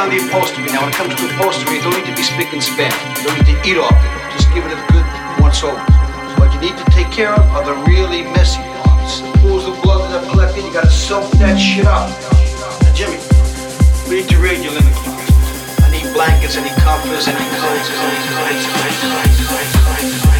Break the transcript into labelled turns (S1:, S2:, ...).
S1: Down the upholstery. Now, when it comes to upholstery, you don't need to be spick and span. You don't need to eat off it. Just give it a good once over. What you need to take care of are the really messy parts. The pools of blood that have collected, you gotta soak that shit up. Now, Jimmy, we need to raid your linen closet. I need blankets, I need comforters, I need clothes, I need clothes, I need clothes. Jimmy, lead the way. Boys, get